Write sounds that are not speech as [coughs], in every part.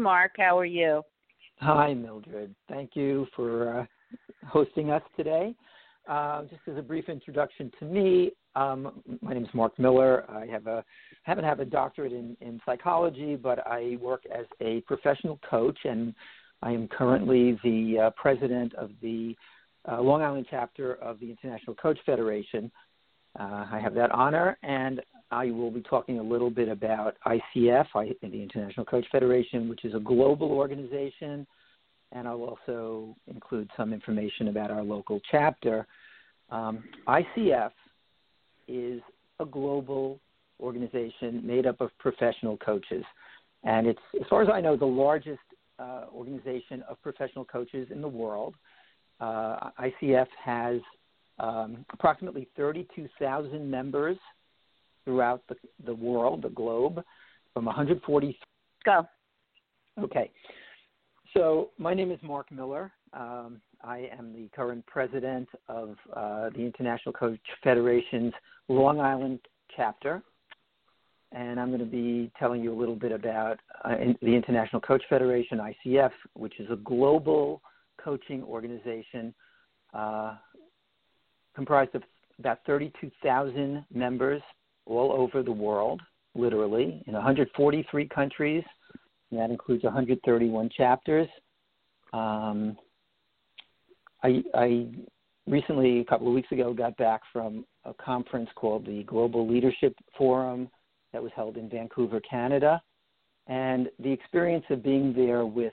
Marc. How are you? Hi, Mildred. Thank you for uh, hosting us today. Uh, just as a brief introduction to me, um, my name is Marc Miller. I have a haven't have a doctorate in, in psychology, but I work as a professional coach, and I am currently the uh, president of the uh, Long Island chapter of the International Coach Federation. Uh, I have that honor, and I will be talking a little bit about ICF, the International Coach Federation, which is a global organization, and I'll also include some information about our local chapter. Um, ICF is a global organization made up of professional coaches, and it's, as far as I know, the largest uh, organization of professional coaches in the world. Uh, ICF has um, approximately 32,000 members throughout the, the world, the globe, from 140. Go. Okay. So my name is Marc Miller. Um, I am the current president of uh, the International Coach Federation's Long Island chapter. And I'm going to be telling you a little bit about uh, in, the International Coach Federation, ICF, which is a global coaching organization uh, comprised of about 32,000 members all over the world, literally, in 143 countries. And that includes 131 chapters. Um, I, I recently, a couple of weeks ago, got back from a conference called the Global Leadership Forum that was held in Vancouver, Canada. And the experience of being there with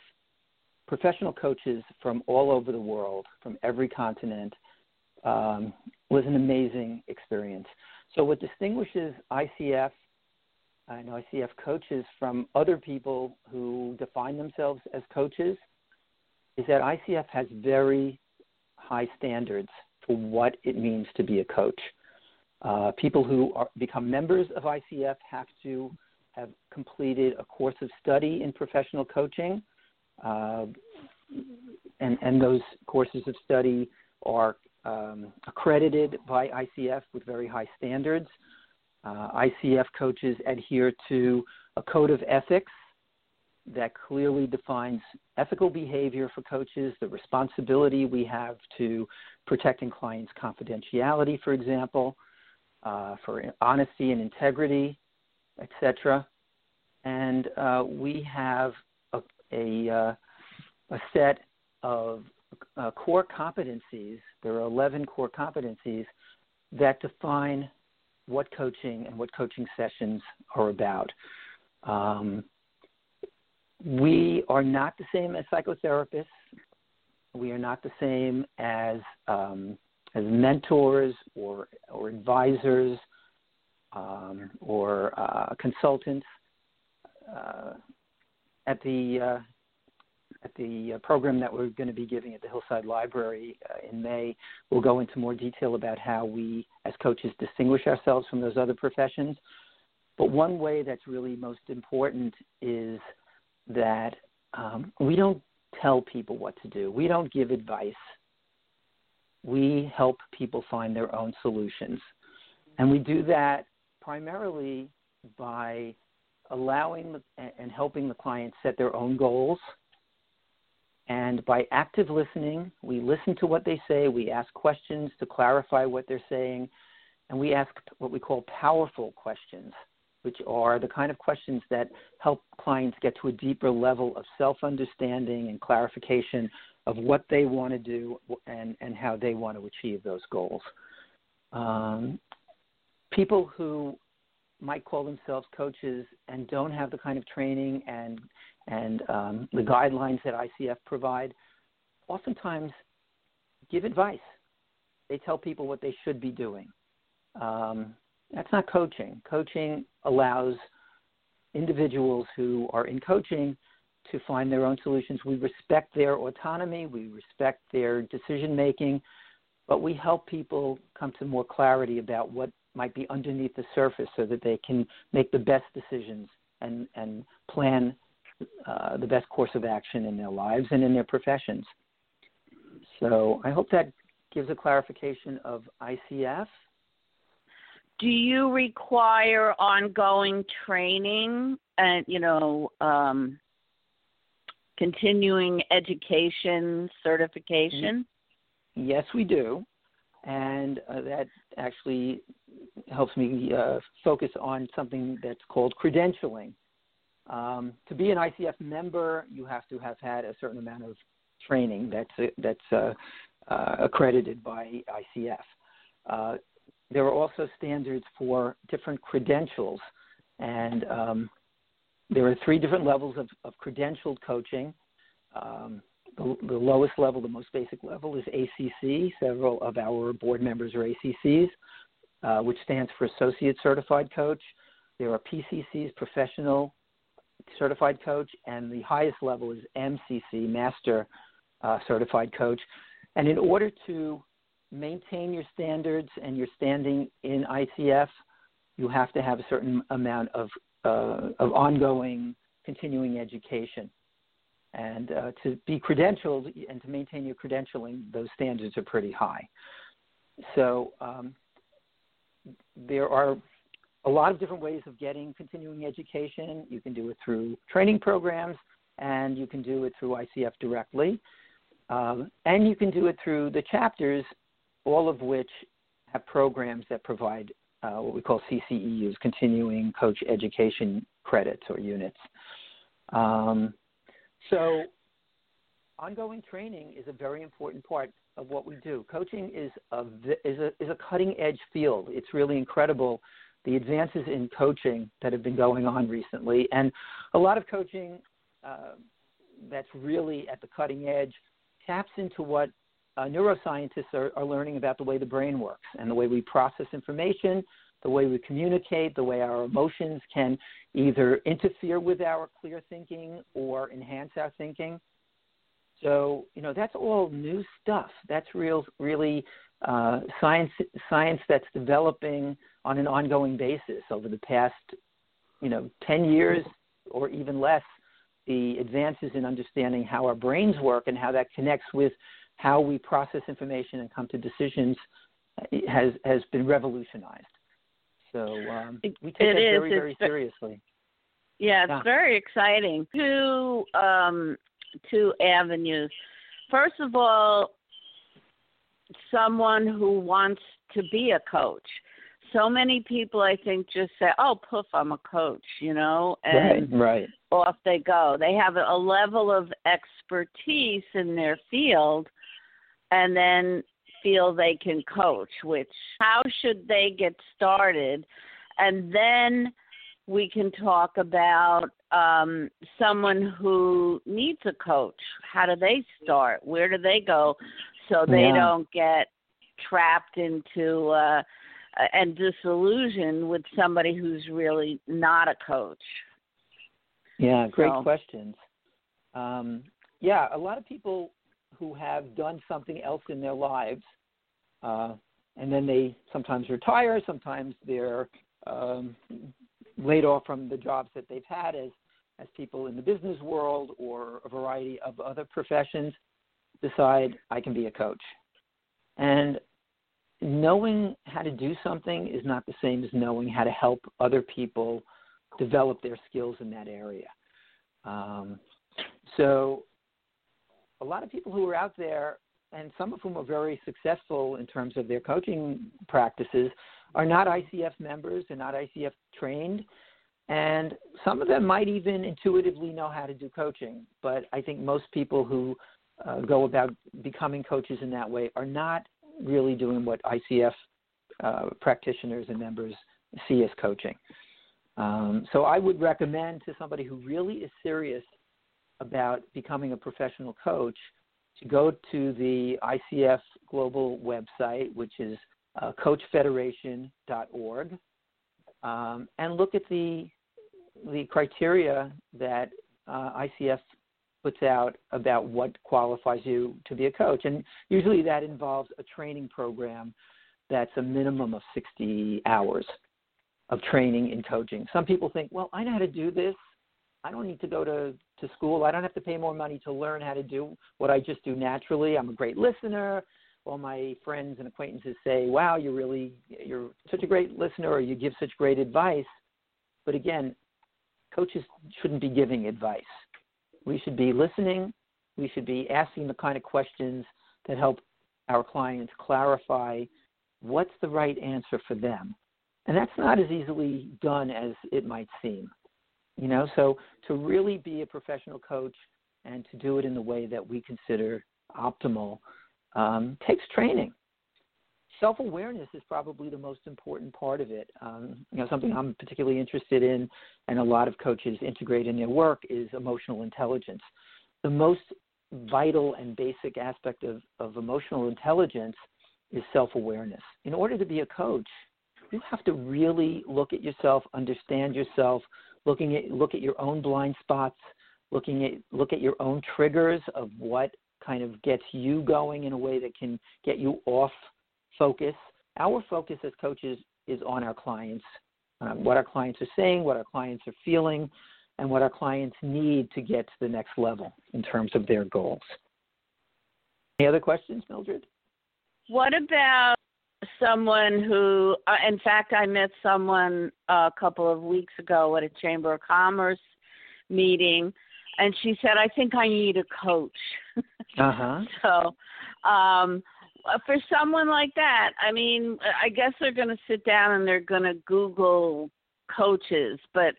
professional coaches from all over the world, from every continent, um, was an amazing experience. So, what distinguishes ICF know ICF coaches from other people who define themselves as coaches is that ICF has very high standards for what it means to be a coach. Uh, people who are, become members of ICF have to have completed a course of study in professional coaching, uh, and, and those courses of study are um, accredited by ICF with very high standards. Uh, ICF coaches adhere to a code of ethics that clearly defines ethical behavior for coaches, the responsibility we have to protecting clients' confidentiality, for example, uh, for honesty and integrity, etc. And uh, we have a, a, uh, a set of uh, core competencies. There are 11 core competencies that define what coaching and what coaching sessions are about. Um, we are not the same as psychotherapists. We are not the same as um, as mentors or or advisors um, or uh, consultants. Uh, at the uh, at the uh, program that we're going to be giving at the Hillside Library uh, in May, we'll go into more detail about how we, as coaches, distinguish ourselves from those other professions. But one way that's really most important is that um, we don't tell people what to do, we don't give advice. We help people find their own solutions. And we do that primarily by allowing and helping the client set their own goals and by active listening, we listen to what they say, we ask questions to clarify what they're saying, and we ask what we call powerful questions, which are the kind of questions that help clients get to a deeper level of self understanding and clarification of what they want to do and, and how they want to achieve those goals. Um, people who might call themselves coaches and don't have the kind of training and and um, the guidelines that ICF provide, oftentimes give advice. They tell people what they should be doing. Um, that's not coaching. Coaching allows individuals who are in coaching to find their own solutions. We respect their autonomy, we respect their decision making, but we help people come to more clarity about what might be underneath the surface so that they can make the best decisions and, and plan uh, the best course of action in their lives and in their professions. So I hope that gives a clarification of ICF. Do you require ongoing training and you know um, continuing education certification? Yes, we do. And uh, that actually helps me uh, focus on something that's called credentialing. Um, to be an ICF member, you have to have had a certain amount of training that's that's uh, uh, accredited by ICF. Uh, there are also standards for different credentials, and um, there are three different levels of, of credentialed coaching. Um, the, the, lowest level, the most basic level, is ACC. Several of our board members are ACCs, uh, which stands for Associate Certified Coach. There are PCCs, Professional Certified Coach, and the highest level is MCC, Master uh, Certified Coach. And in order to maintain your standards and your standing in ICF, you have to have a certain amount of uh, of ongoing continuing education. And uh, to be credentialed and to maintain your credentialing, those standards are pretty high. So um, there are a lot of different ways of getting continuing education. You can do it through training programs, and you can do it through ICF directly. Um, and you can do it through the chapters, all of which have programs that provide uh, what we call CCEUs, continuing coach education credits or units. Um, so, ongoing training is a very important part of what we do. Coaching is a is a is a cutting edge field. It's really incredible the advances in coaching that have been going on recently, and a lot of coaching uh, that's really at the cutting edge taps into what uh, neuroscientists are, are learning about the way the brain works and the way we process information, the way we communicate, the way our emotions can either interfere with our clear thinking or enhance our thinking. So, you know, that's all new stuff. That's real, really uh, science, science that's developing on an ongoing basis over the past, you know, 10 years or even less. The advances in understanding how our brains work and how that connects with how we process information and come to decisions uh, has has been revolutionized. So um, we take it that is. very, very seriously. Yeah, it's yeah. very exciting. Two um, two avenues. First of all, someone who wants to be a coach. So many people, I think, just say, "Oh, poof, I'm a coach," you know, and right, right. off they go. They have a level of expertise in their field, and then feel they can coach, which how should they get started? And then we can talk about um, someone who needs a coach. How do they start? Where do they go so they yeah. don't get trapped into uh, and disillusioned with somebody who's really not a coach? Yeah, great so. questions. Um, yeah, a lot of people who have done something else in their lives, uh, and then they sometimes retire, sometimes they're um, laid off from the jobs that they've had as as people in the business world or a variety of other professions decide I can be a coach. And knowing how to do something is not the same as knowing how to help other people develop their skills in that area. Um, so a lot of people who are out there, and some of whom are very successful in terms of their coaching practices, are not ICF members, they're not ICF trained, and some of them might even intuitively know how to do coaching. But I think most people who uh, go about becoming coaches in that way are not really doing what ICF uh, practitioners and members see as coaching. Um, so I would recommend to somebody who really is serious about becoming a professional coach to go to the ICF Global website, which is uh, coachfederation.org, um, and look at the the criteria that uh, ICF puts out about what qualifies you to be a coach. And usually that involves a training program that's a minimum of 60 hours of training in coaching. Some people think, well, I know how to do this. I don't need to go to, to school. I don't have to pay more money to learn how to do what I just do naturally. I'm a great listener. All my friends and acquaintances say, "Wow, you're really you're such a great listener, or you give such great advice." But again, coaches shouldn't be giving advice. We should be listening. We should be asking the kind of questions that help our clients clarify what's the right answer for them. And that's not as easily done as it might seem. You know, so to really be a professional coach and to do it in the way that we consider optimal um, takes training. Self awareness is probably the most important part of it. Um, you know, something I'm particularly interested in, and a lot of coaches integrate in their work, is emotional intelligence. The most vital and basic aspect of, of emotional intelligence is self awareness. In order to be a coach, you have to really look at yourself, understand yourself, looking at look at your own blind spots, looking at look at your own triggers of what kind of gets you going in a way that can get you off focus. Our focus as coaches is on our clients, uh, what our clients are saying, what our clients are feeling, and what our clients need to get to the next level in terms of their goals. Any other questions, Mildred? What about someone who, uh, in fact, I met someone a couple of weeks ago at a Chamber of Commerce meeting, and she said, "I think I need a coach." [laughs] Uh huh. so, um, for someone like that, I mean, I guess they're going to sit down and they're going to Google coaches, but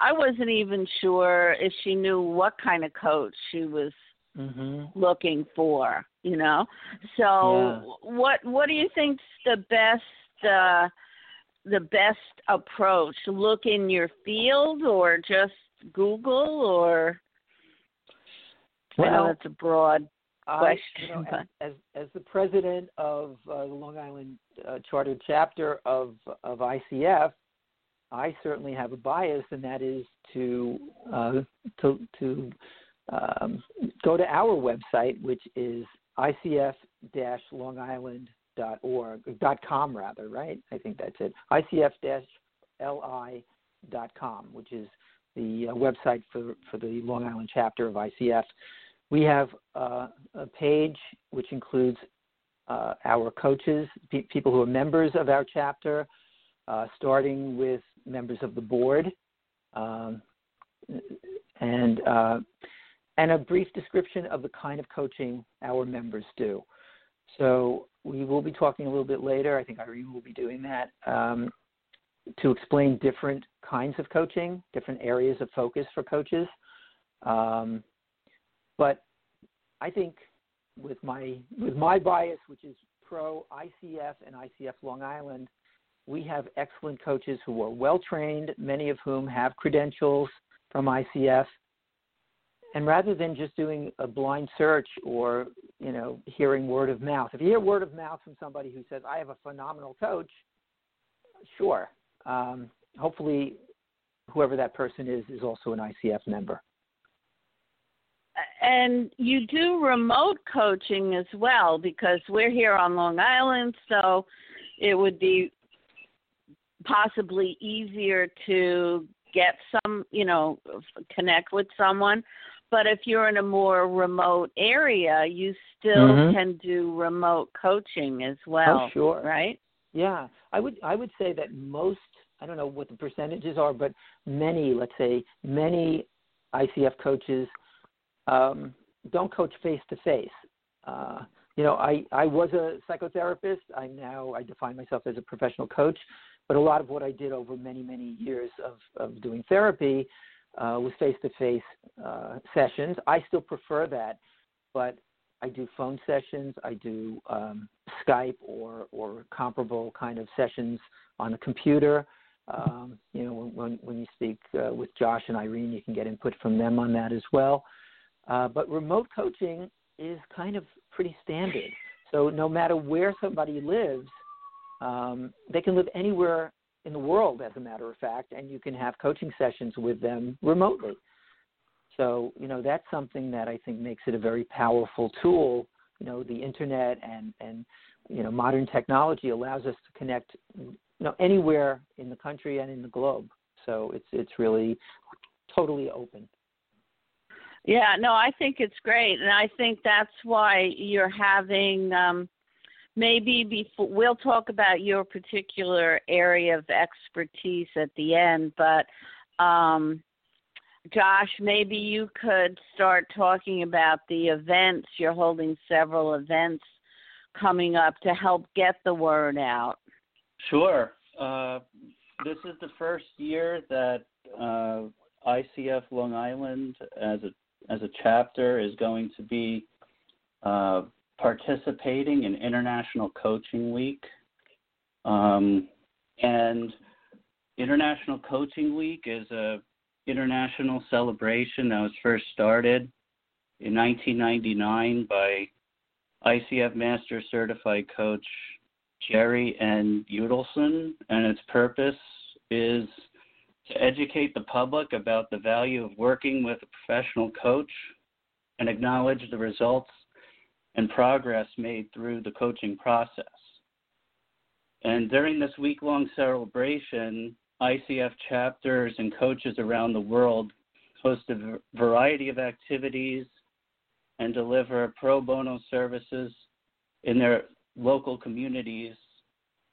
I wasn't even sure if she knew what kind of coach she was mm-hmm. looking for. You know, so yeah. what what do you think's the best uh, the best approach? Look in your field, or just Google, or well, I know that's a broad question. I, you know, as, as, as the president of uh, the Long Island uh, chartered chapter of of ICF, I certainly have a bias, and that is to uh, to to um, go to our website, which is icf-longisland.org dot com rather, right? I think that's it. icf-li.com, which is the uh, website for for the Long Island chapter of ICF. We have uh, a page which includes uh, our coaches, pe- people who are members of our chapter, uh, starting with members of the board, um, and uh, and a brief description of the kind of coaching our members do. So we will be talking a little bit later. I think Irene will be doing that um, to explain different kinds of coaching, different areas of focus for coaches. Um, but I think with my with my bias, which is pro ICF and ICF Long Island, we have excellent coaches who are well trained, many of whom have credentials from ICF. And rather than just doing a blind search or you know hearing word of mouth, if you hear word of mouth from somebody who says I have a phenomenal coach, sure. Um, hopefully, whoever that person is is also an ICF member. And you do remote coaching as well because we're here on Long Island, so it would be possibly easier to get some, you know, connect with someone. But if you're in a more remote area, you still mm-hmm. can do remote coaching as well. Oh, sure. Right? Yeah, I would I would say that most I don't know what the percentages are, but many, let's say, many ICF coaches um, don't coach face to face. You know, I I was a psychotherapist. I now I define myself as a professional coach, but a lot of what I did over many, many years of, of doing therapy uh, was face to face sessions. I still prefer that, but I do phone sessions, I do um, Skype or, or comparable kind of sessions on the computer. Um, you know, when, when you speak uh, with Josh and Irene, you can get input from them on that as well. Uh, but remote coaching is kind of pretty standard. So no matter where somebody lives, um, they can live anywhere in the world, as a matter of fact, and you can have coaching sessions with them remotely. So, you know, that's something that I think makes it a very powerful tool. You know, the internet and, and you know, modern technology allows us to connect, you know, anywhere in the country and in the globe. So it's it's really totally open. Yeah, no, I think it's great, and I think that's why you're having um, maybe before we'll talk about your particular area of expertise at the end, but um, Josh, maybe you could start talking about the events. You're holding several events coming up to help get the word out. Sure. Uh, this is the first year that uh, ICF Long Island, as a as a chapter, is going to be uh, participating in International Coaching Week. Um, and International Coaching Week is a international celebration that was first started in 1999 by ICF Master Certified Coach Jerry N. Udelson, and its purpose is to educate the public about the value of working with a professional coach and acknowledge the results and progress made through the coaching process. And during this week long celebration, ICF chapters and coaches around the world host a variety of activities and deliver pro bono services in their local communities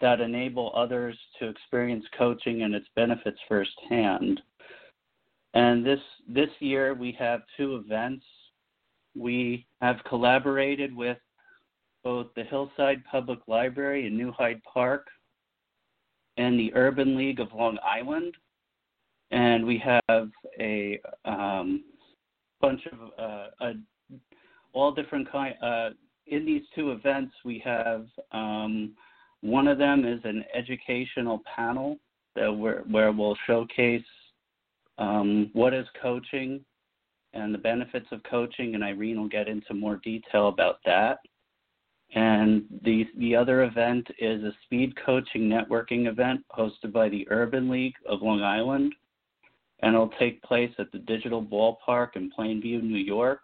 that enable others to experience coaching and its benefits firsthand. And this this year we have two events. We have collaborated with both the Hillside Public Library in New Hyde Park and the Urban League of Long Island, and we have a um, bunch of uh, a, all different kind. Uh, in these two events, we have um, one of them is an educational panel that where, where we'll showcase um, what is coaching and the benefits of coaching, and Irene will get into more detail about that. And the the other event is a speed coaching networking event hosted by the Urban League of Long Island, and it'll take place at the Digital Ballpark in Plainview, New York,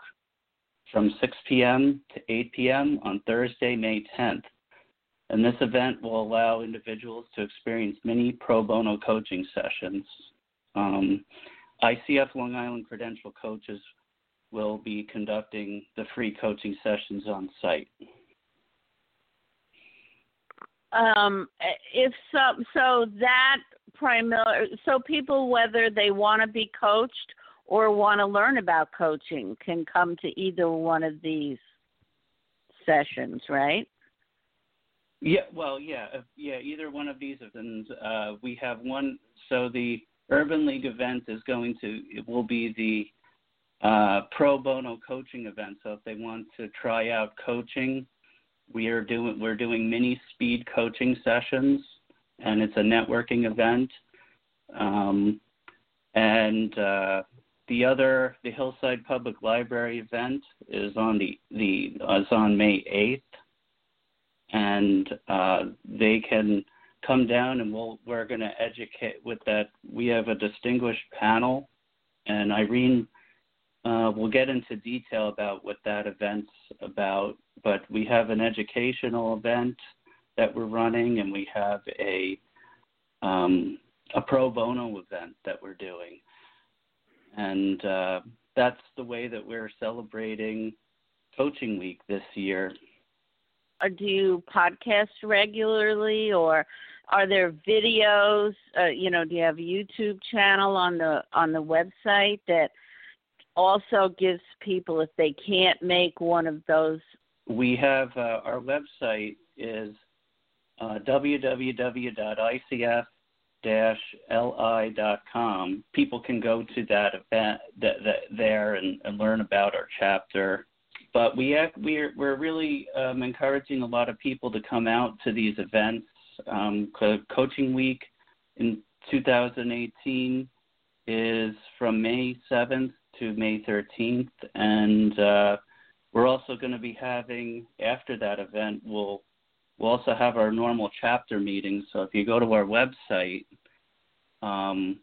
from 6 p.m. to 8 p.m. on Thursday, May 10th. And this event will allow individuals to experience many pro bono coaching sessions. Um, ICF Long Island credential coaches will be conducting the free coaching sessions on site. Um, if so, so that primarily, so people whether they want to be coached or want to learn about coaching can come to either one of these sessions, right? Yeah, well, yeah, yeah. Either one of these events. Uh, we have one. So the Urban League event is going to. It will be the uh, pro bono coaching event. So if they want to try out coaching, we are doing we're doing mini speed coaching sessions, and it's a networking event. Um, and uh, the other, the Hillside Public Library event is on the the is on May eighth and uh, they can come down and we'll, we're going to educate with that. We have a distinguished panel, and Irene uh, will get into detail about what that event's about. But we have an educational event that we're running, and we have a um, a pro bono event that we're doing, and uh, that's the way that we're celebrating Coaching Week this year do you podcast regularly or are there videos uh, you know do you have a youtube channel on the on the website that also gives people if they can't make one of those we have uh, our website is uh, www.icf li.com. People can go to that event that, that there and, and learn about our chapter but we we're we're really um, encouraging a lot of people to come out to these events. Um, Coaching Week in 2018 is from May 7th to May 13th, and uh, we're also going to be having after that event we'll we'll also have our normal chapter meetings. So if you go to our website, um,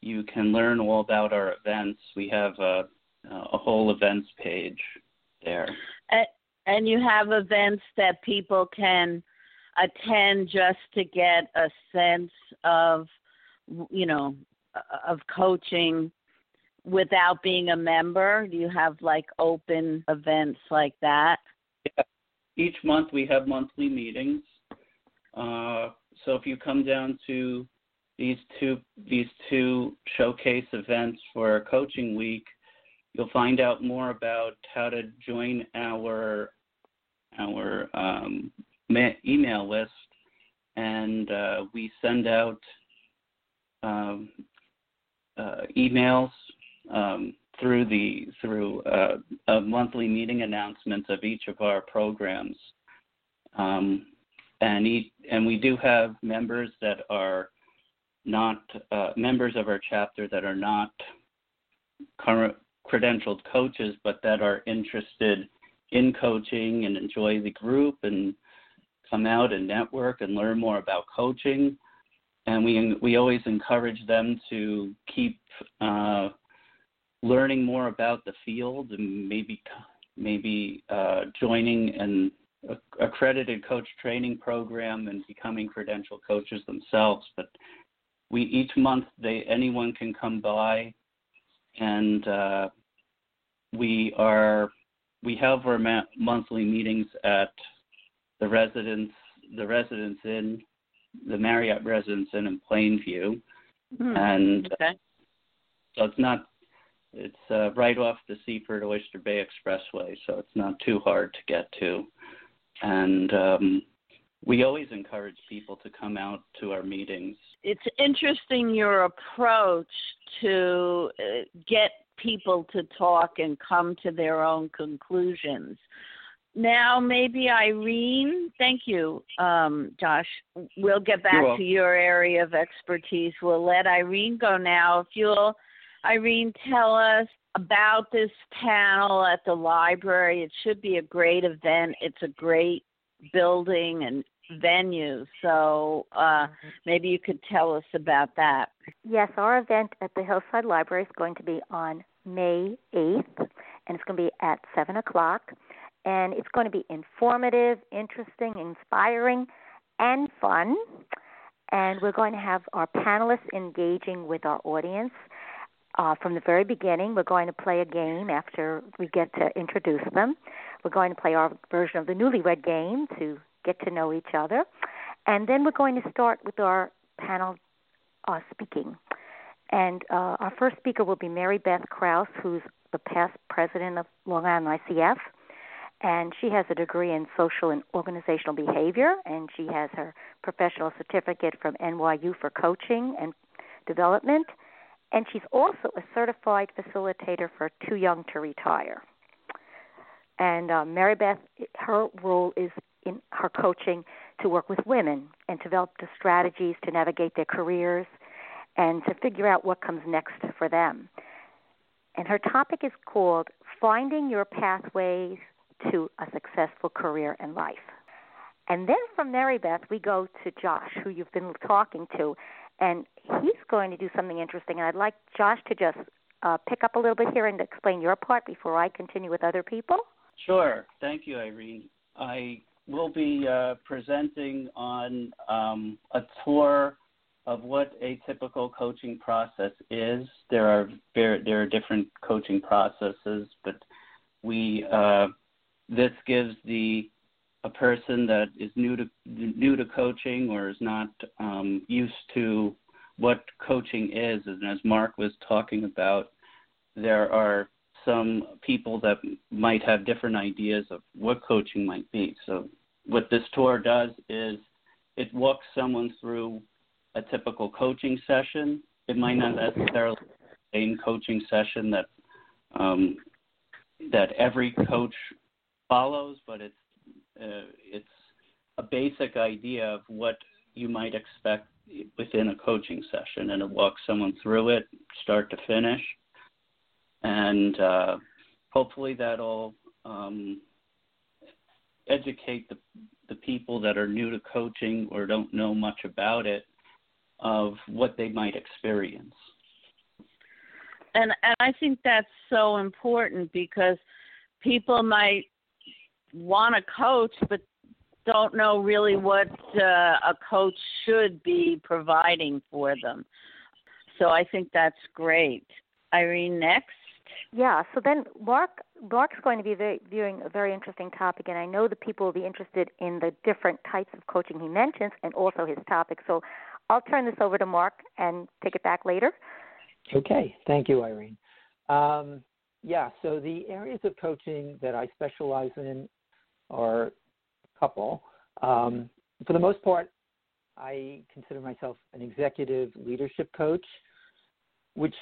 you can learn all about our events. We have a, a whole events page there. And you have events that people can attend just to get a sense of, you know, of coaching without being a member? Do you have like open events like that? Yeah. Each month we have monthly meetings. Uh, so if you come down to these two these two showcase events for coaching week, you'll find out more about how to join our our um, email list, and uh, we send out um, uh, emails um, through the through uh, monthly meeting announcements of each of our programs. Um, and each, and we do have members that are not uh, members of our chapter that are not current credentialed coaches, but that are interested in coaching and enjoy the group and come out and network and learn more about coaching. And we we always encourage them to keep uh, learning more about the field and maybe maybe uh, joining an accredited coach training program and becoming credentialed coaches themselves. But we each month they anyone can come by, and uh, we are we have our ma- monthly meetings at the residence the residence inn the Marriott Residence Inn in Plainview, hmm. and okay. so it's not it's uh, right off the Seaford Oyster Bay Expressway, so it's not too hard to get to. And um, we always encourage people to come out to our meetings. It's interesting your approach to uh, get people to talk and come to their own conclusions. Now, maybe Irene, thank you, um, Josh. We'll get back to your area of expertise. We'll let Irene go now. If you'll, Irene, tell us about this panel at the library. It should be a great event. It's a great building and venue. So uh, maybe you could tell us about that. Yes, our event at the Hillside Library is going to be on May 8th, and it's going to be at 7 o'clock. And it's going to be informative, interesting, inspiring, and fun. And we're going to have our panelists engaging with our audience. Uh, from the very beginning, we're going to play a game after we get to introduce them. We're going to play our version of the newlywed game to get to know each other. And then we're going to start with our panel uh, speaking. And uh, our first speaker will be Mary Beth Kraus, who's the past president of Long Island ICF. And she has a degree in social and organizational behavior, and she has her professional certificate from NYU for coaching and development. And she's also a certified facilitator for Too Young to Retire. And uh, Mary Beth, her role is in her coaching to work with women and develop the strategies to navigate their careers and to figure out what comes next for them. And her topic is called Finding Your Pathways to a Successful Career and Life. And then from Mary Beth, we go to Josh, who you've been talking to, and he's going to do something interesting. And I'd like Josh to just uh, pick up a little bit here and explain your part before I continue with other people. Sure. Thank you, Irene. I will be uh, presenting on um, a tour of what a typical coaching process is. There are there, there are different coaching processes, but we uh, this gives the a person that is new to new to coaching or is not um, used to what coaching is, and as Marc was talking about, there are some people that might have different ideas of what coaching might be. So, what this tour does is it walks someone through a typical coaching session. It might not necessarily be the same coaching session that um, that every coach follows, but it's uh, it's a basic idea of what you might expect within a coaching session, and it walks someone through it, start to finish and uh, hopefully that'll um, educate the the people that are new to coaching or don't know much about it of what they might experience. And and I think that's so important because people might want a coach but don't know really what uh, a coach should be providing for them. So I think that's great. Irene, next. Yeah. So then Marc Marc's going to be very, viewing a very interesting topic, and I know the people will be interested in the different types of coaching he mentions and also his topic. So I'll turn this over to Marc and take it back later. Okay, thank you, Irene. Um, yeah, so the areas of coaching that I specialize in are a couple. Um, for the most part, I consider myself an executive leadership coach, which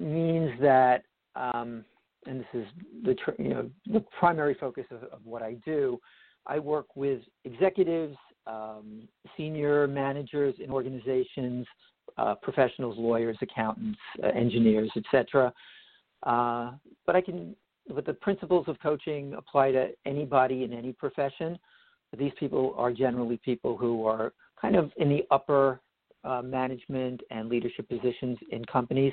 means that, um, and this is the you know the primary focus of, of what I do. I work with executives, um, senior managers in organizations, uh, professionals, lawyers, accountants, uh, engineers, etc. Uh, but I can, but the principles of coaching apply to anybody in any profession. These people are generally people who are kind of in the upper uh, management and leadership positions in companies.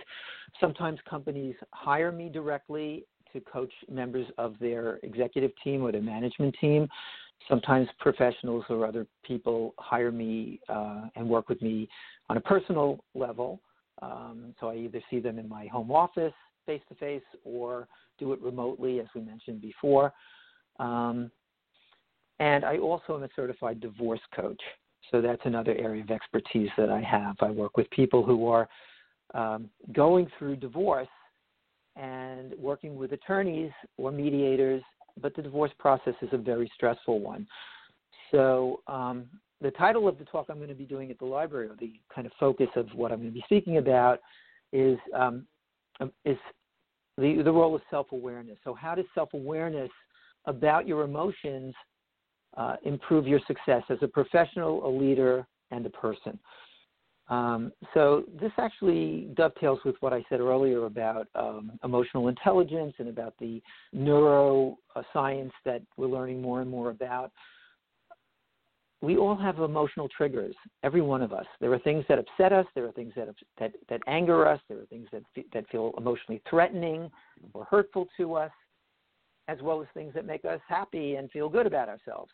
Sometimes companies hire me directly to coach members of their executive team or their management team. Sometimes professionals or other people hire me uh, and work with me on a personal level. Um, so I either see them in my home office face to face or do it remotely, as we mentioned before. Um, and I also am a certified divorce coach. So that's another area of expertise that I have. I work with people who are um, going through divorce and working with attorneys or mediators, but the divorce process is a very stressful one. So, um, the title of the talk I'm going to be doing at the library, or the kind of focus of what I'm going to be speaking about, is um, is the the role of self awareness. So, how does self awareness about your emotions uh, improve your success as a professional, a leader, and a person? Um, so this actually dovetails with what I said earlier about um, emotional intelligence and about the neuroscience that we're learning more and more about. We all have emotional triggers, every one of us. There are things that upset us. There are things that that, that anger us. There are things that that feel emotionally threatening or hurtful to us, as well as things that make us happy and feel good about ourselves.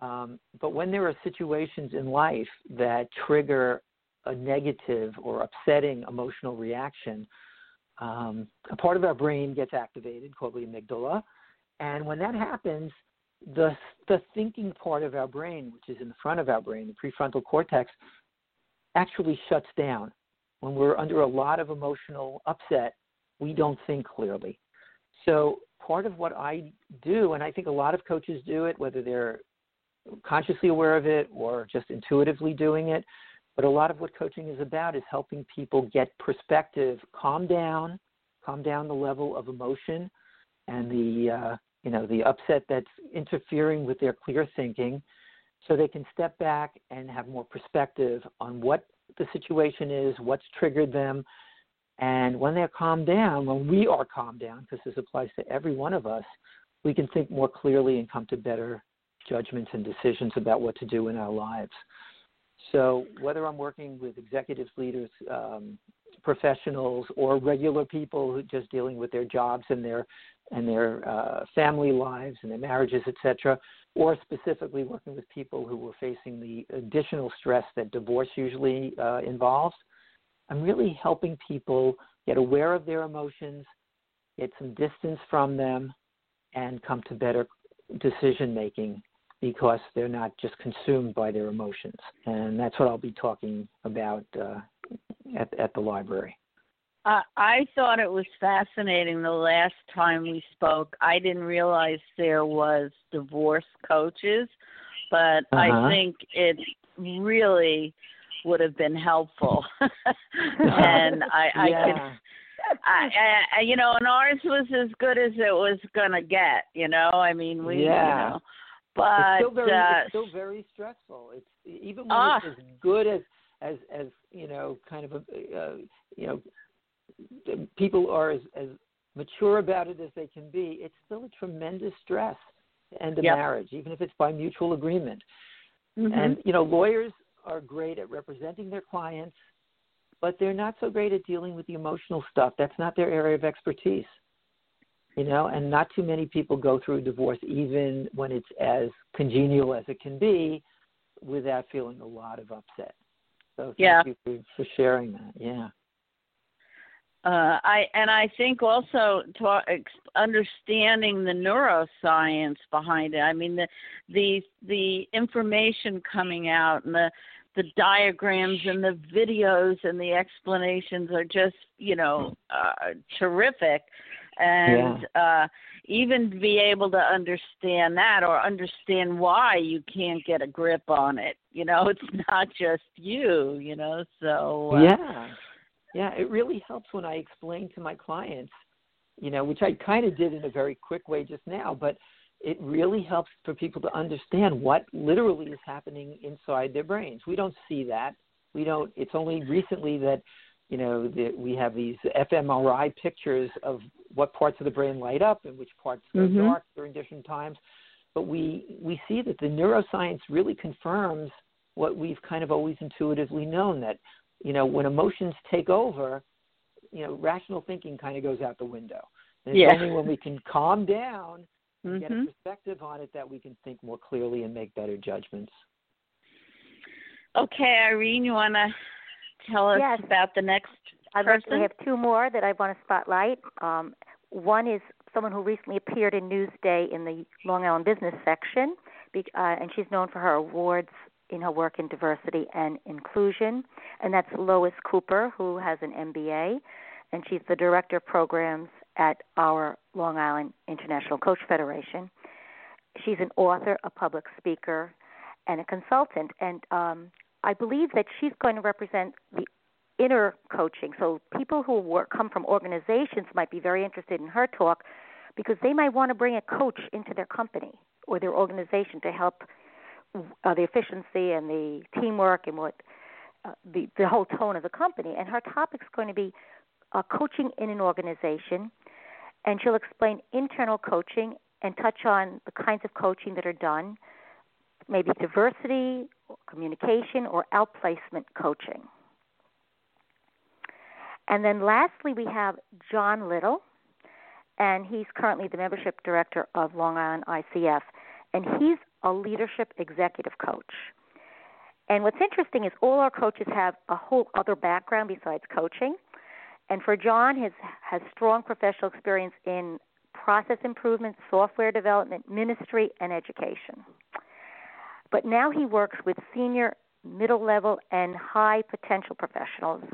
Um, but when there are situations in life that trigger a negative or upsetting emotional reaction, um, a part of our brain gets activated called the amygdala. And when that happens, the, the thinking part of our brain, which is in the front of our brain, the prefrontal cortex, actually shuts down. When we're under a lot of emotional upset, we don't think clearly. So, part of what I do, and I think a lot of coaches do it, whether they're consciously aware of it or just intuitively doing it, but a lot of what coaching is about is helping people get perspective, calm down, calm down the level of emotion and the uh, you know the upset that's interfering with their clear thinking, so they can step back and have more perspective on what the situation is, what's triggered them, and when they're calmed down, when we are calmed down, because this applies to every one of us, we can think more clearly and come to better judgments and decisions about what to do in our lives. So whether I'm working with executives, leaders, um, professionals, or regular people who just dealing with their jobs and their and their uh, family lives and their marriages, etc., or specifically working with people who are facing the additional stress that divorce usually uh, involves, I'm really helping people get aware of their emotions, get some distance from them, and come to better decision making because they're not just consumed by their emotions. And that's what I'll be talking about uh, at, at the library. Uh, I thought it was fascinating the last time we spoke. I didn't realize there was divorce coaches, but uh-huh. I think it really would have been helpful. [laughs] and [laughs] I, I yeah. could I, I, you know, and ours was as good as it was gonna get. You know, I mean, we, yeah. you know, but it's still very, uh, it's still very stressful. It's even when uh, it's as good as as as you know, kind of a uh, you know, people are as, as mature about it as they can be. It's still a tremendous stress to end a yep. marriage, even if it's by mutual agreement. Mm-hmm. And you know, lawyers are great at representing their clients, but they're not so great at dealing with the emotional stuff. That's not their area of expertise you know, and not too many people go through a divorce even when it's as congenial as it can be without feeling a lot of upset. So thank yeah. you for, for sharing that. Yeah. Uh, I and I think also to, understanding the neuroscience behind it. I mean the the the information coming out and the the diagrams and the videos and the explanations are just you know uh, terrific and yeah. uh even be able to understand that or understand why you can't get a grip on it you know [laughs] it's not just you you know so uh, yeah yeah it really helps when i explain to my clients you know which i kind of did in a very quick way just now but it really helps for people to understand what literally is happening inside their brains. We don't see that. We don't. It's only recently that you know that we have these fMRI pictures of what parts of the brain light up and which parts go mm-hmm. dark during different times. But we we see that the neuroscience really confirms what we've kind of always intuitively known that you know when emotions take over, you know rational thinking kind of goes out the window. And yeah. it's only when we can calm down mm-hmm. get a perspective on it that we can think more clearly and make better judgments. Okay, Irene, you want to tell us yes. about the next I'd person? like to have two more that I want to spotlight. Um, one is someone who recently appeared in Newsday in the Long Island Business section, uh, and she's known for her awards in her work in diversity and inclusion. And that's Lois Cooper, who has an MBA, and she's the director of programs at our Long Island International Coach Federation. She's an author, a public speaker, and a consultant. And um, I believe that she's going to represent the inner coaching. So people who work, come from organizations might be very interested in her talk because they might want to bring a coach into their company or their organization to help uh, the efficiency and the teamwork and what uh, the the whole tone of the company. And her topic's going to be uh, coaching in an organization, and she'll explain internal coaching and touch on the kinds of coaching that are done, maybe diversity, communication, or outplacement coaching. And then lastly, we have John Little, and he's currently the membership director of Long Island ICF, and he's a leadership executive coach. And what's interesting is all our coaches have a whole other background besides coaching. And for John, his has strong professional experience in process improvement, software development, ministry, and education. But now he works with senior, middle level, and high potential professionals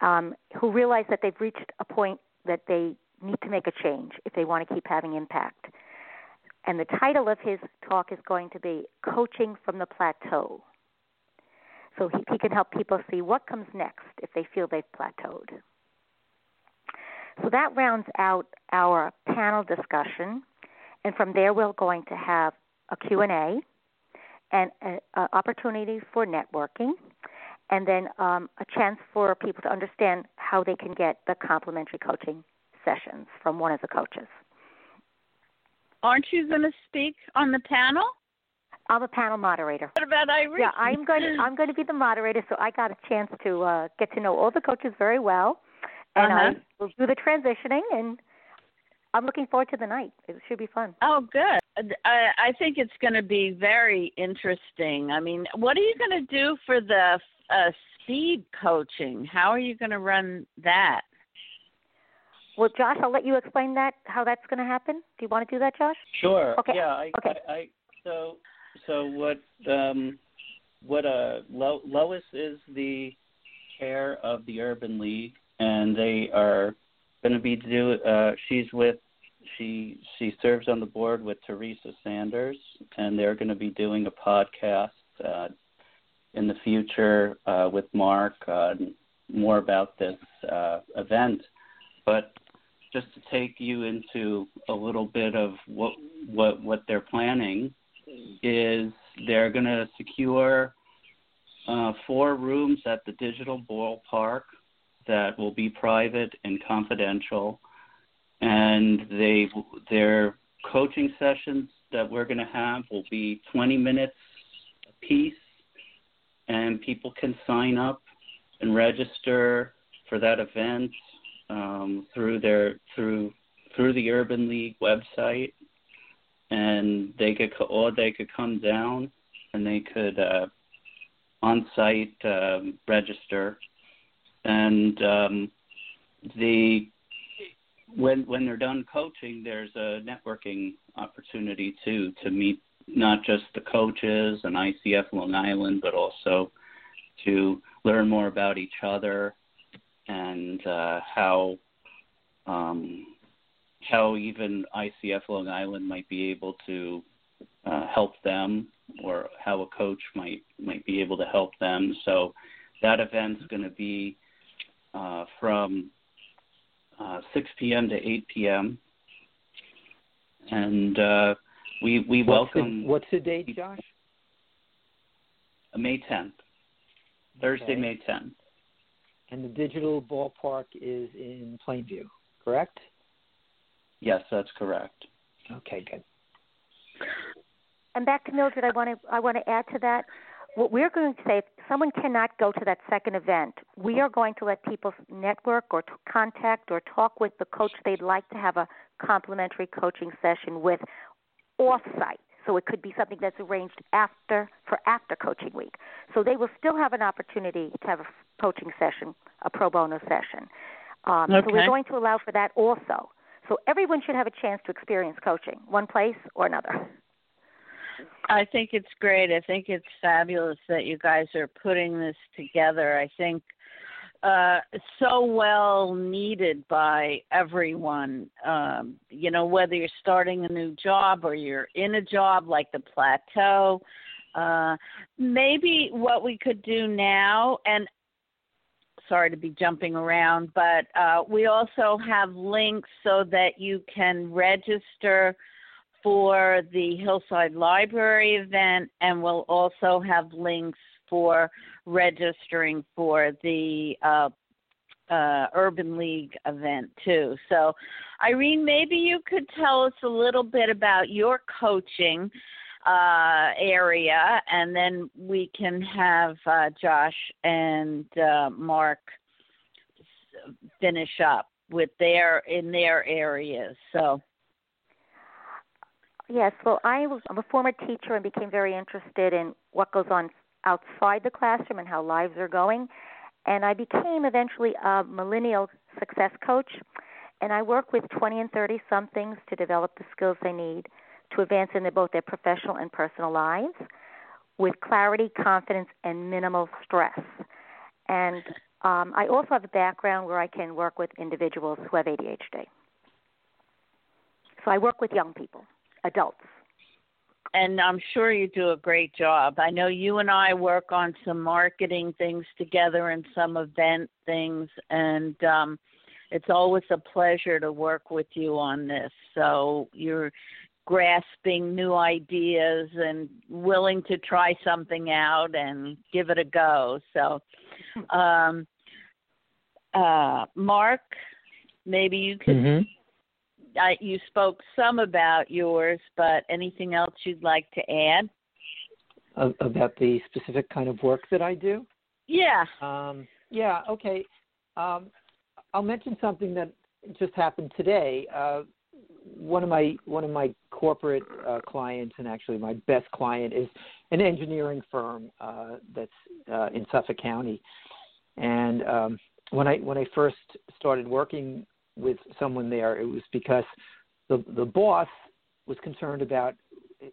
um, who realize that they've reached a point that they need to make a change if they want to keep having impact. And the title of his talk is going to be Coaching from the Plateau so he, he can help people see what comes next if they feel they've plateaued. So that rounds out our panel discussion, and from there we're going to have a Q&A and an opportunity for networking, and then um, a chance for people to understand how they can get the complimentary coaching sessions from one of the coaches. Aren't you going to speak on the panel? I'm a panel moderator. What about Irene? Yeah, I'm going [laughs] to I'm going to be the moderator, so I got a chance to uh, get to know all the coaches very well, and uh-huh. I will do the transitioning, and I'm looking forward to the night. It should be fun. Oh, good. I, I think it's going to be very interesting. I mean, what are you going to do for the uh, speed coaching? How are you going to run that? Well, Josh, I'll let you explain that how that's going to happen. Do you want to do that, Josh? Sure. Okay. Yeah. I, okay. I, I so so what um, what uh, Lo- Lois is the chair of the Urban League, and they are going to be do. Uh, she's with she she serves on the board with Teresa Sanders, and they're going to be doing a podcast uh, in the future uh, with Marc uh, more about this uh, event. But just to take you into a little bit of what what what they're planning is they're going to secure uh, four rooms at the Digital Ballpark that will be private and confidential, and they their coaching sessions that we're going to have will be 20 minutes a piece, and people can sign up and register for that event um, through their through through the Urban League website. And they could or they could come down and they could uh, on site um, register. And um, the when when they're done coaching there's a networking opportunity too to meet not just the coaches and ICF Long Island, but also to learn more about each other and uh, how um, how even ICF Long Island might be able to uh, help them, or how a coach might might be able to help them. So that event's going to be uh, from uh, 6 p.m. to 8 p.m. And uh, we we what's welcome. The, what's the date, Josh? May 10th, Thursday, Okay. May 10th. And the digital ballpark is in Plainview, correct? Yes, that's correct. Okay, good. And back to Mildred, I want to I want to add to that. What we're going to say, if someone cannot go to that second event, we are going to let people network or to contact or talk with the coach they'd like to have a complimentary coaching session with off-site. So it could be something that's arranged after for after coaching week. So they will still have an opportunity to have a coaching session, a pro bono session. Um, So we're going to allow for that also. So everyone should have a chance to experience coaching, one place or another. I think it's great. I think it's fabulous that you guys are putting this together. I think uh so well needed by everyone. Um, you know, whether you're starting a new job or you're in a job like the plateau. Uh maybe what we could do now and sorry to be jumping around, but uh we also have links so that you can register for the Hillside Library event, and we'll also have links for registering for the uh, uh, Urban League event too. So, Irene, maybe you could tell us a little bit about your coaching uh, area, and then we can have uh, Josh and uh, Marc finish up with their in their areas. So. Yes, well, I was I'm a former teacher and became very interested in what goes on outside the classroom and how lives are going, and I became eventually a millennial success coach, and I work with 20 and 30 somethings to develop the skills they need to advance in both their professional and personal lives with clarity, confidence, and minimal stress. And um, I also have a background where I can work with individuals who have ADHD. So I work with young people adults. and I'm sure you do a great job. I know you and I work on some marketing things together and some event things, and um, it's always a pleasure to work with you on this. So you're grasping new ideas and willing to try something out and give it a go. So, um, uh, Marc, maybe you could Mm-hmm. I, you spoke some about yours, but anything else you'd like to add? About the specific kind of work that I do? Yeah. Um, yeah, okay. Um, I'll mention something that just happened today. Uh, one of my one of my corporate uh, clients, and actually my best client, is an engineering firm uh, that's uh, in Suffolk County. And um, when I when I first started working with someone there, it was because the the boss was concerned about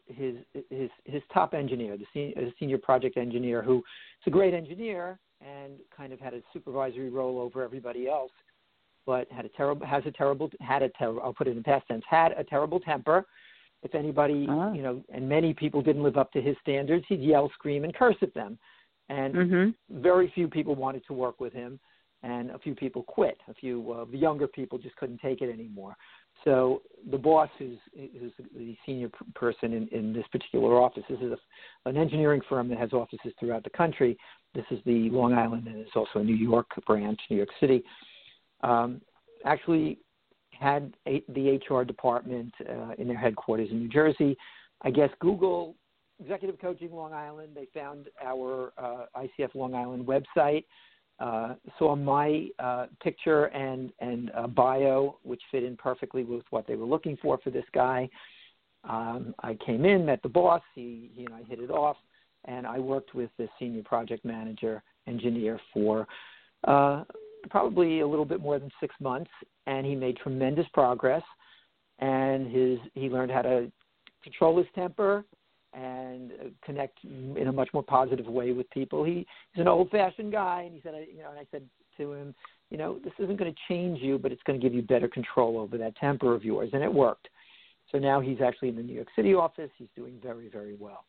his his his top engineer, the senior, senior project engineer, who is a great engineer and kind of had a supervisory role over everybody else, but had a terrible has a terrible had a terrible I'll put it in the past tense had a terrible temper. If anybody Ah. you know, and many people didn't live up to his standards, he'd yell, scream, and curse at them. And Mhm. very few people wanted to work with him, and a few people quit. A few uh, the younger people just couldn't take it anymore. So the boss, who's, who's the senior person in, in this particular office, this is a, an engineering firm that has offices throughout the country. This is the Long Island, and it's also a New York branch, New York City. Um, actually, had a, the HR department uh, in their headquarters in New Jersey. I guess Google Executive Coaching Long Island. They found our uh, ICF Long Island website, uh, saw my uh, picture and and uh, bio, which fit in perfectly with what they were looking for for this guy. Um, I came in, met the boss. He, he and I hit it off, and I worked with the senior project manager engineer for uh, probably a little bit more than six months, and he made tremendous progress. And his he learned how to control his temper and uh, connect in a much more positive way with people. He, he's an old-fashioned guy, and he said, you know, and I said to him, you know, this isn't going to change you, but it's going to give you better control over that temper of yours, and it worked. So now he's actually in the New York City office. He's doing very, very well.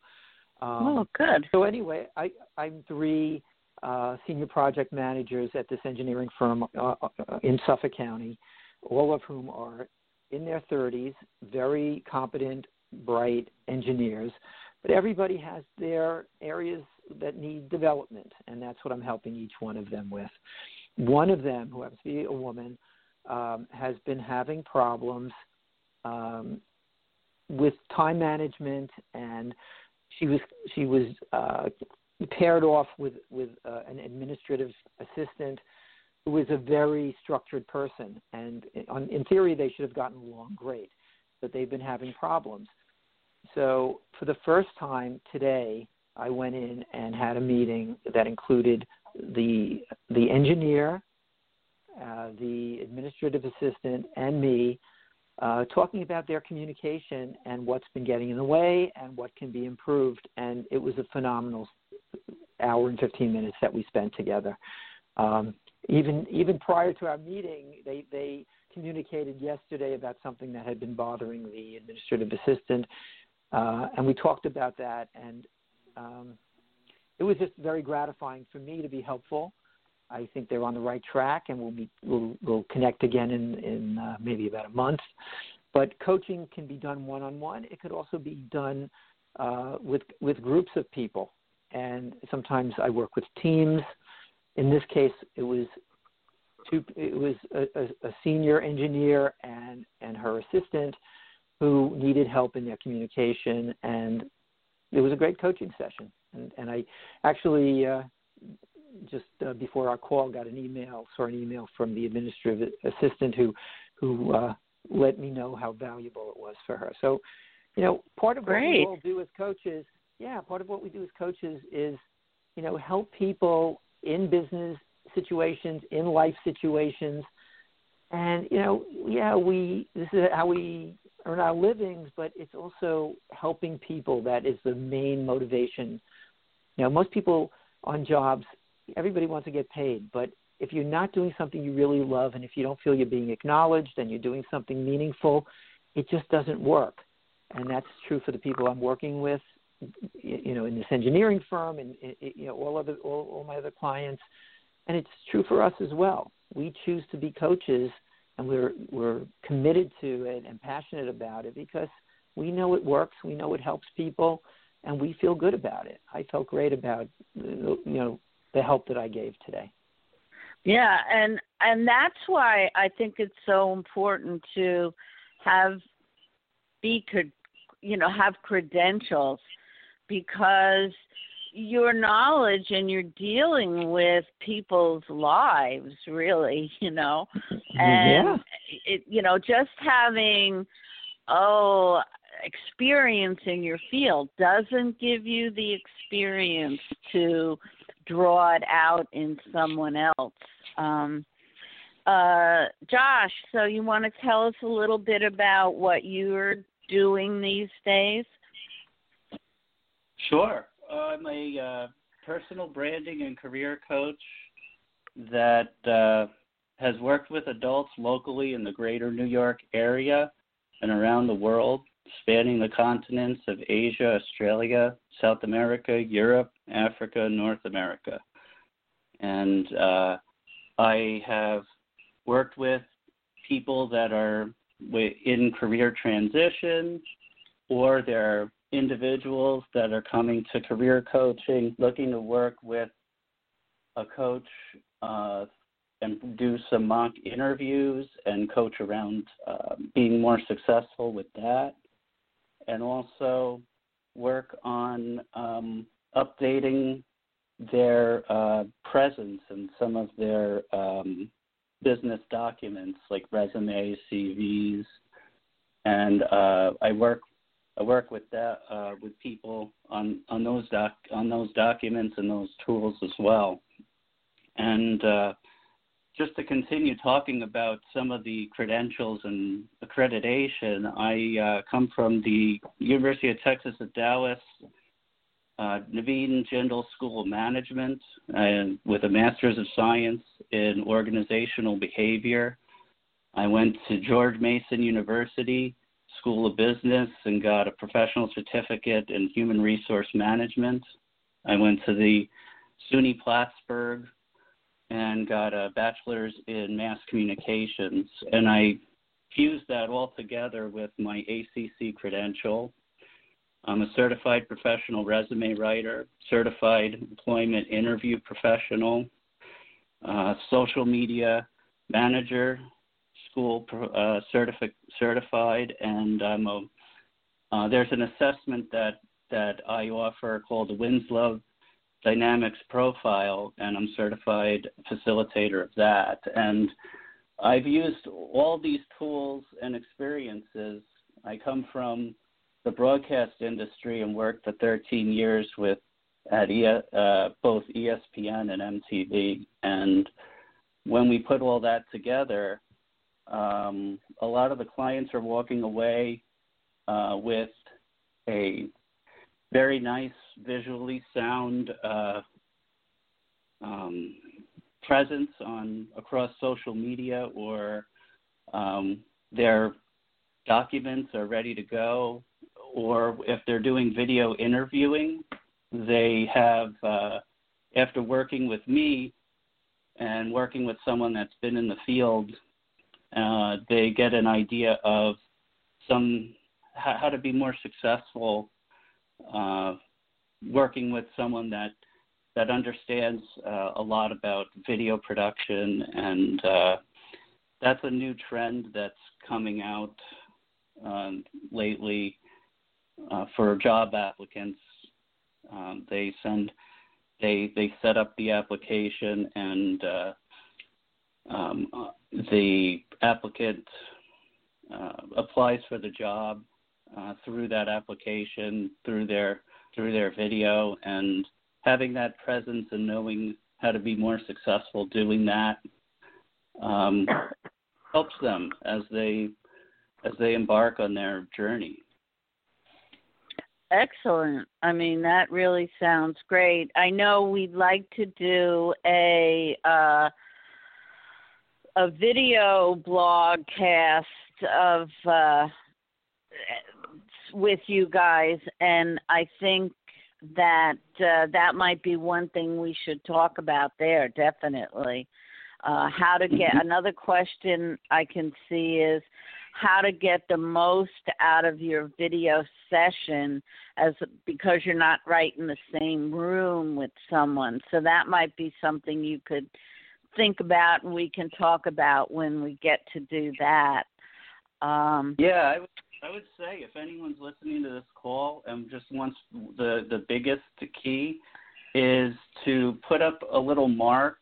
Um, oh, good. So anyway, I, I'm three uh, senior project managers at this engineering firm uh, uh, in Suffolk County, all of whom are in their 30s, very competent, bright engineers. But everybody has their areas that need development, and that's what I'm helping each one of them with. One of them, who happens to be a woman, um, has been having problems um, with time management, and she was she was uh, paired off with with uh, an administrative assistant who was a very structured person, and on, in theory they should have gotten along great, but they've been having problems. So for the first time today, I went in and had a meeting that included the the engineer, uh, the administrative assistant, and me, uh, talking about their communication and what's been getting in the way and what can be improved. And it was a phenomenal hour and 15 minutes that we spent together. Um, even even prior to our meeting, they they communicated yesterday about something that had been bothering the administrative assistant, uh, and we talked about that. And um, it was just very gratifying for me to be helpful. I think they're on the right track, and we'll we'll, we'll connect again in in uh, maybe about a month. But coaching can be done one on one. It could also be done uh, with with groups of people, and sometimes I work with teams. In this case, it was. It was a, a, a senior engineer and and her assistant who needed help in their communication, and it was a great coaching session. And, and I actually uh, just uh, before our call got an email, saw an email from the administrative assistant who who uh, let me know how valuable it was for her. So, you know, part of what Great. we all do as coaches, yeah, part of what we do as coaches is, you know, help people in business situations, in life situations, and you know, yeah, we this is how we earn our livings, but it's also helping people that is the main motivation. You know, most people on jobs everybody wants to get paid, but if you're not doing something you really love and if you don't feel you're being acknowledged and you're doing something meaningful, it just doesn't work. And that's true for the people I'm working with, you know, in this engineering firm and you know all other all, all my other clients, and it's true for us as well. We choose to be coaches, and we're we're committed to it and passionate about it because we know it works, we know it helps people, and we feel good about it. I felt great about you know the help that I gave today. Yeah, and and that's why I think it's so important to have be could you know have credentials because your knowledge and you're dealing with people's lives really [laughs] you know [laughs] and yeah. it you know just having oh experience in your field doesn't give you the experience to draw it out in someone else. Um, uh, Josh, so you want to tell us a little bit about what you're doing these days? Sure. I'm a uh, personal branding and career coach that uh, has worked with adults locally in the greater New York area and around the world spanning the continents of Asia, Australia, South America, Europe, Africa, North America. And uh, I have worked with people that are in career transition or they're individuals that are coming to career coaching looking to work with a coach uh, and do some mock interviews and coach around uh, being more successful with that. And also work on um, updating their uh, presence in some of their um, business documents like resumes, CVs, and uh, I work I work with that uh, with people on on those doc on those documents and those tools as well, and uh, just to continue talking about some of the credentials and accreditation, I uh, come from the University of Texas at Dallas uh, Naveen Jindal School of Management and with a Master's of Science in Organizational Behavior. I went to George Mason University School of Business and got a professional certificate in Human Resource Management. I went to the SUNY Plattsburgh and got a bachelor's in mass communications. And I fused that all together with my ACC credential. I'm a certified professional resume writer, certified employment interview professional, uh, social media manager, school uh, certifi- certified, and I'm a, uh, there's an assessment that that I offer called the Winslow Dynamics Profile, and I'm certified facilitator of that. And I've used all these tools and experiences. I come from the broadcast industry and worked for 13 years with at e, uh, both ESPN and MTV. And when we put all that together, um, a lot of the clients are walking away uh, with a very nice, visually sound uh, um, presence on across social media, or um, their documents are ready to go, or if they're doing video interviewing, they have uh, after working with me and working with someone that's been in the field uh, they get an idea of some how, how to be more successful uh, working with someone that that understands uh, a lot about video production and uh, that's a new trend that's coming out um, lately uh, for job applicants. Um, they send they they set up the application and uh, um, uh, the applicant uh, applies for the job uh, through that application, through their through their video, and having that presence and knowing how to be more successful doing that um, [coughs] helps them as they as they embark on their journey. Excellent. I mean, that really sounds great. I know we'd like to do a uh, a video blogcast of uh, with you guys, and I think that uh, that might be one thing we should talk about there. Definitely, uh, how to get. Mm-hmm. Another question I can see is how to get the most out of your video session as because you're not right in the same room with someone so that might be something you could think about and we can talk about when we get to do that. Um, yeah, I would, I would say if anyone's listening to this call and just wants the the biggest key is to put up a little mark,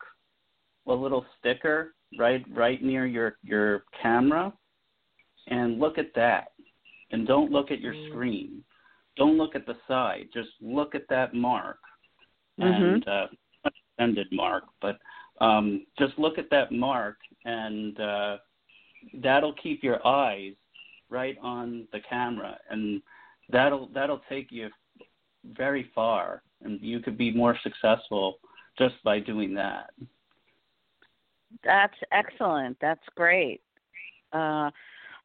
a little sticker right right near your your camera, and look at that, and don't look at your mm. screen. Don't look at the side. Just look at that mark, mm-hmm. and uh, extended mark, but um, just look at that mark, and uh, that'll keep your eyes right on the camera, and that'll that'll take you very far, and you could be more successful just by doing that. That's excellent. That's great. Uh,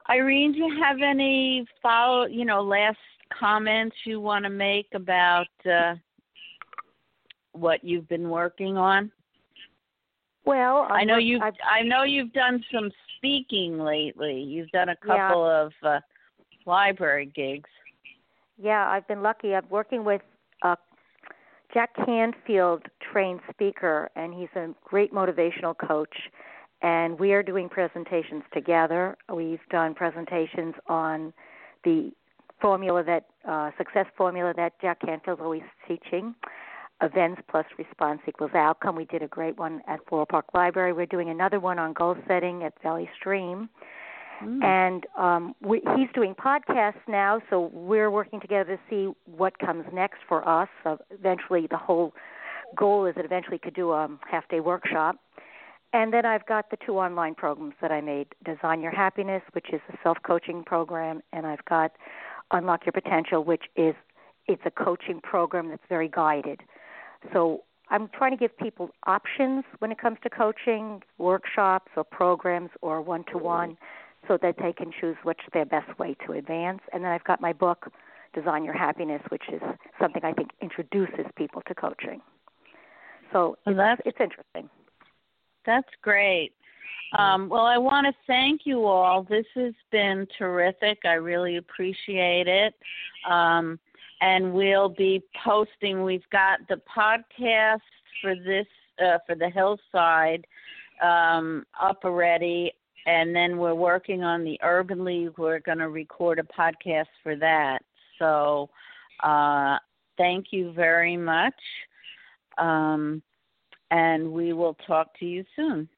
Irene, do you have any follow? You know, last comments you want to make about uh, what you've been working on? Well, I'm i know you've I know you've done some speaking lately. You've done a couple yeah. of uh, library gigs. Yeah, I've been lucky. I'm working with uh, Jack Canfield, trained speaker, and he's a great motivational coach. And we are doing presentations together. We've done presentations on the formula that uh, success formula that Jack Canfield's always teaching events plus response equals outcome. We did a great one at Floral Park Library. We're doing another one on goal setting at Valley Stream. Mm. And um, we, he's doing podcasts now, so we're working together to see what comes next for us. So eventually, the whole goal is that eventually could do a half day workshop. And then I've got the two online programs that I made Design Your Happiness, which is a self coaching program, and I've got Unlock Your Potential, which is it's a coaching program that's very guided. So I'm trying to give people options when it comes to coaching, workshops or programs or one to one so that they can choose which their best way to advance. And then I've got my book, Design Your Happiness, which is something I think introduces people to coaching. So well, that's, it's interesting. That's great. Um, well, I want to thank you all. This has been terrific. I really appreciate it. Um, and we'll be posting. We've got the podcast for this uh, for the hillside um, up already, and then we're working on the Urban League. We're going to record a podcast for that. So, uh, thank you very much, um, and we will talk to you soon.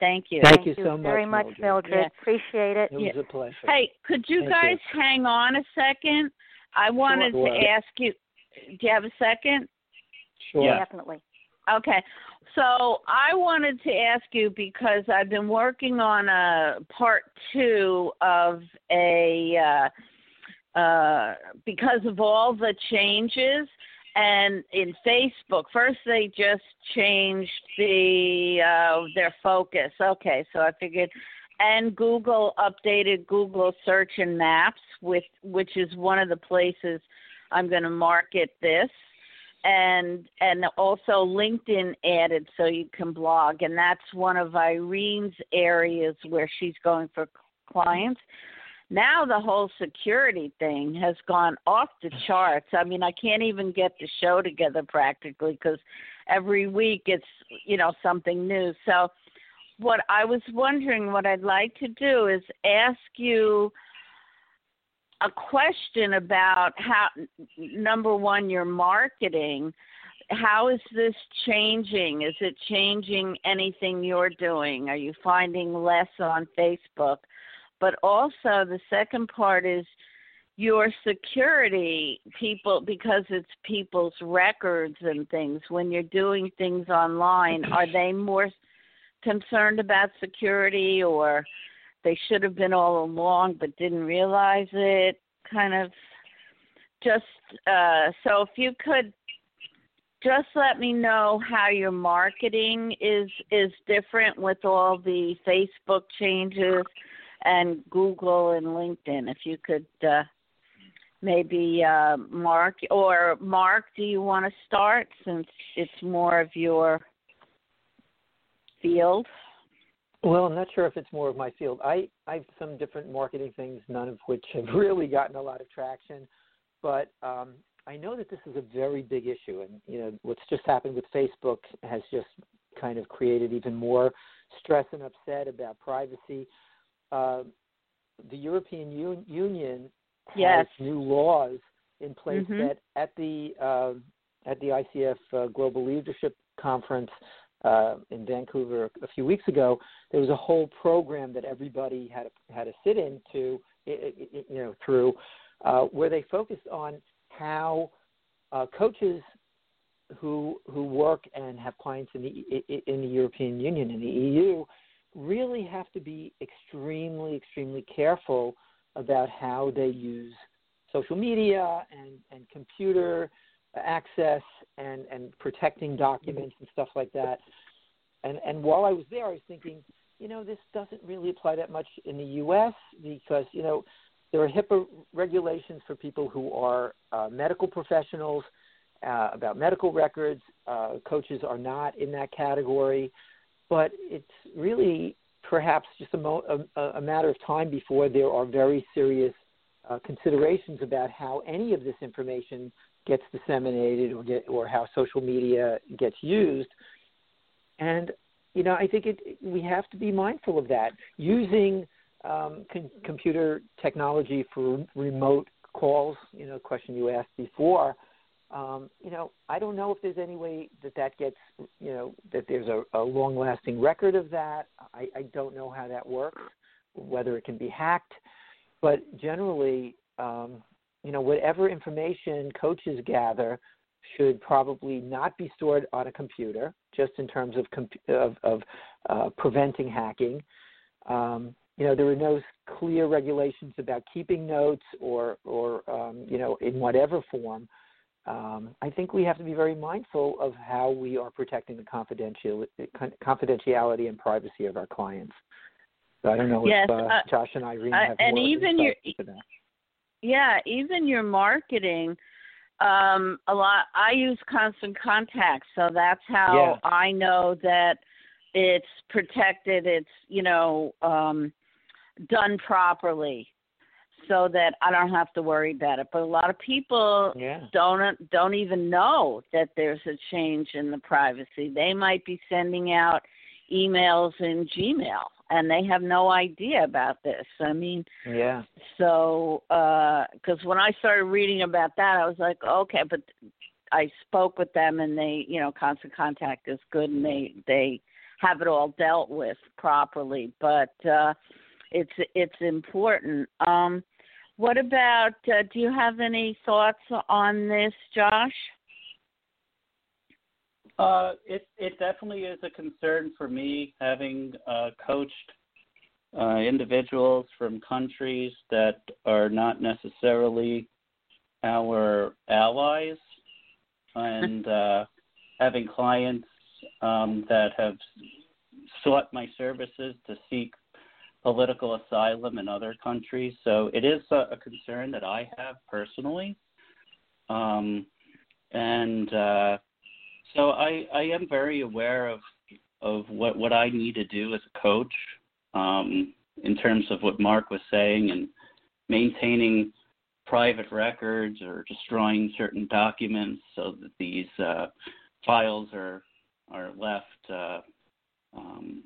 Thank you. Thank, Thank you so much, very much, Mildred. Mildred. Yeah. Appreciate it. It was a pleasure. Hey, could you Thank guys hang on a second? I wanted Sure. to ask you. Do you have a second? Sure. Yeah. Definitely. Okay. So I wanted to ask you because I've been working on a part two of a uh, uh, because of all the changes and in Facebook. First, they just changed the uh, their focus. Okay, so I figured, and Google updated Google Search and Maps with which is one of the places I'm going to market this and and also LinkedIn added so you can blog and that's one of Irene's areas where she's going for clients. Now the whole security thing has gone off the charts. I mean, I can't even get the show together practically cuz every week it's, you know, something new. So what I was wondering what I'd like to do is ask you a question about how number one your marketing. How is this changing? Is it changing anything you're doing? Are you finding less on facebook? But also the second part is your security people because it's people's records and things. When you're doing things online are they more concerned about security or they should have been all along but didn't realize it kind of just uh so if you could just let me know how your marketing is is different with all the Facebook changes and Google and LinkedIn. If you could uh maybe uh Marc or Marc do you want to start since it's more of your field Well, I'm not sure if it's more of my field. I I've some different marketing things, none of which have [laughs] really gotten a lot of traction. But um, I know that this is a very big issue, and you know what's just happened with Facebook has just kind of created even more stress and upset about privacy. Uh, the European Un- Union has Yes. new laws in place Mhm. that at the uh, at the ICF uh, Global Leadership Conference uh, in Vancouver a few weeks ago, there was a whole program that everybody had to, had to sit into, i- i- i- you know, through, uh, where they focused on how uh, coaches who who work and have clients in the in the European Union in the EU really have to be extremely extremely careful about how they use social media and and computer access and and protecting documents and stuff like that. And and while I was there, I was thinking, you know, this doesn't really apply that much in the U.S. because you know there are HIPAA regulations for people who are uh, medical professionals uh, about medical records. Uh, coaches are not in that category, but it's really perhaps just a, mo- a, a matter of time before there are very serious uh, considerations about how any of this information gets disseminated or get or how social media gets used. And you know, I think it, we have to be mindful of that. Using um, con- computer technology for remote calls, you know, question you asked before. Um, you know, I don't know if there's any way that that gets, you know, that there's a, a long-lasting record of that. I, I don't know how that works, whether it can be hacked, but generally, um, you know, whatever information coaches gather should probably not be stored on a computer, just in terms of comp- of, of uh, preventing hacking. Um, you know, there are no clear regulations about keeping notes or or um, you know in whatever form. um, I think we have to be very mindful of how we are protecting the confidential, confidentiality and privacy of our clients. So I don't know yes, if uh, uh, Josh and Irene uh, have and more even your. Yeah, even your marketing. Um, a lot. I use Constant Contact, so that's how Yeah. I know that it's protected. It's you know um, done properly, so that I don't have to worry about it. But a lot of people Yeah. don't don't even know that there's a change in the privacy. They might be sending out emails in Gmail and they have no idea about this. I mean, Yeah. so because when I started reading about that, I was like, okay, but I spoke with them and they, you know, constant contact is good and they they have it all dealt with properly. But uh, it's it's important. Um, what about? Uh, do you have any thoughts on this, Josh? Uh, it it definitely is a concern for me, having uh, coached uh, individuals from countries that are not necessarily our allies, and uh, having clients um, that have sought my services to seek political asylum in other countries. So it is a, a concern that I have personally, um, and. Uh, so I, I am very aware of of what, what I need to do as a coach um, in terms of what Marc was saying and maintaining private records or destroying certain documents so that these uh, files are are left uh, um,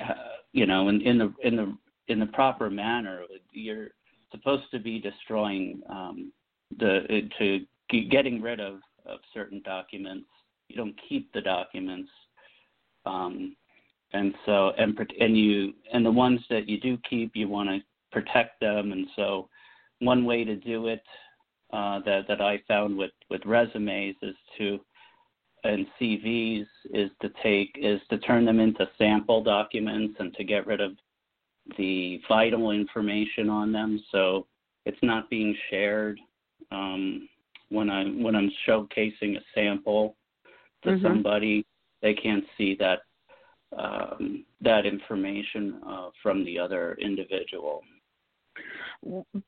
uh, you know in, in the in the in the proper manner. You're supposed to be destroying um, the to getting rid of of certain documents. You don't keep the documents, um, and so and and you and the ones that you do keep, you want to protect them. And so, one way to do it uh, that that I found with with resumes is to and CVs is to take is to turn them into sample documents and to get rid of the vital information on them. So it's not being shared. Um, when I when I'm showcasing a sample to Mhm. somebody, they can't see that um, that information uh, from the other individual.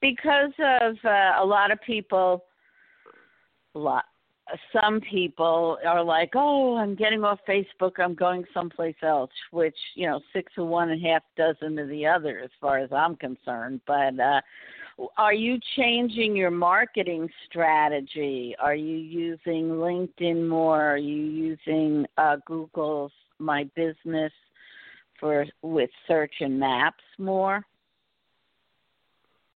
because of uh, a lot of people a lot some people are like oh i'm getting off facebook i'm going someplace else which you know six of one and half dozen of the other as far as i'm concerned but uh are you changing your marketing strategy? Are you using linkedin more? Are you using uh google's my business for with search and maps more